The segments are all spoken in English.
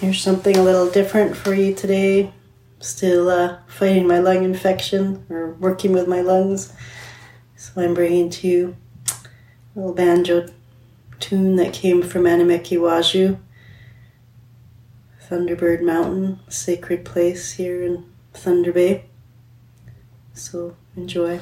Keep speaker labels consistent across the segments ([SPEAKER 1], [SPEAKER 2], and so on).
[SPEAKER 1] Here's something a little different for you today. Still uh, fighting my lung infection or working with my lungs. So I'm bringing to you a little banjo tune that came from Anemeki Wajiw, Thunderbird Mountain, sacred place here in Thunder Bay. So enjoy.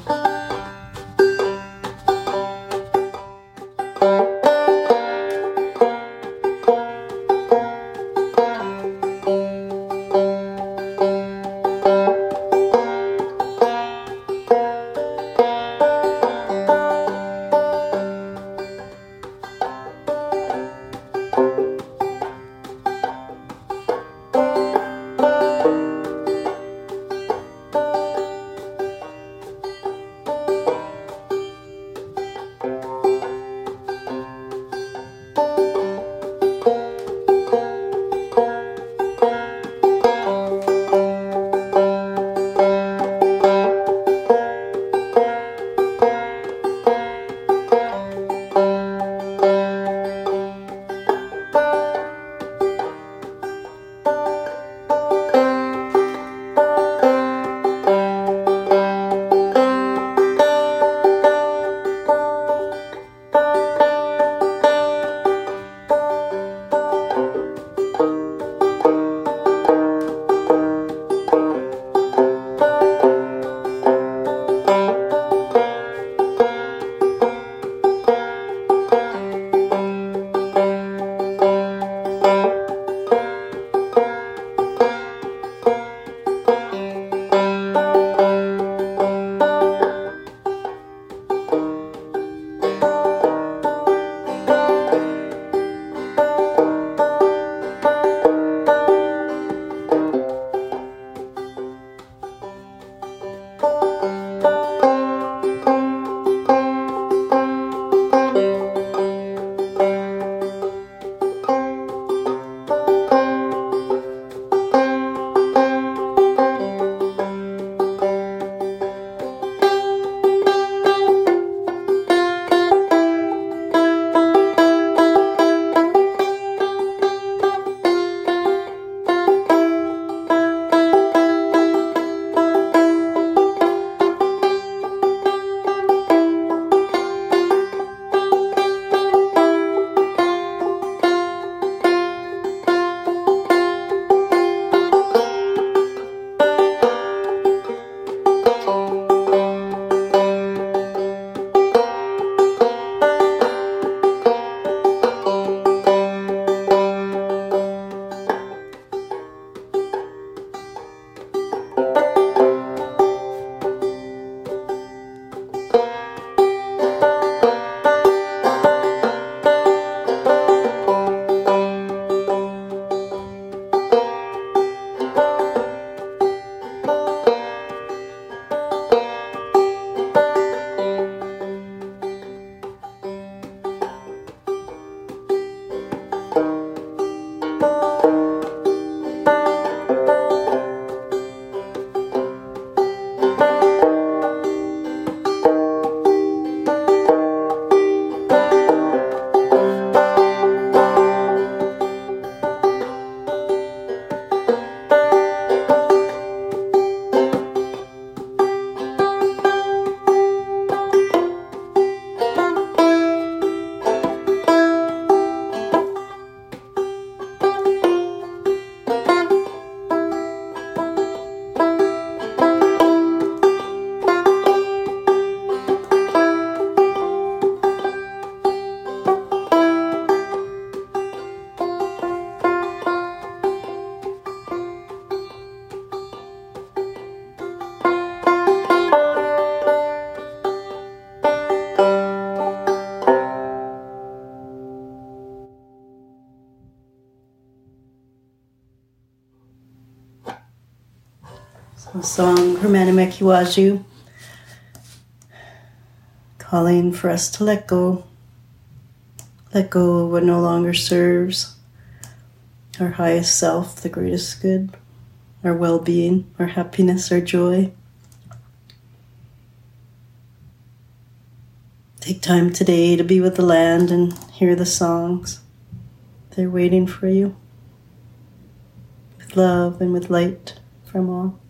[SPEAKER 1] A song from Anemeki Wajiw calling for us to let go. Let go of what no longer serves our highest self, the greatest good, our well being, our happiness, our joy. Take time today to be with the land and hear the songs. They're waiting for you. With love and with light from all.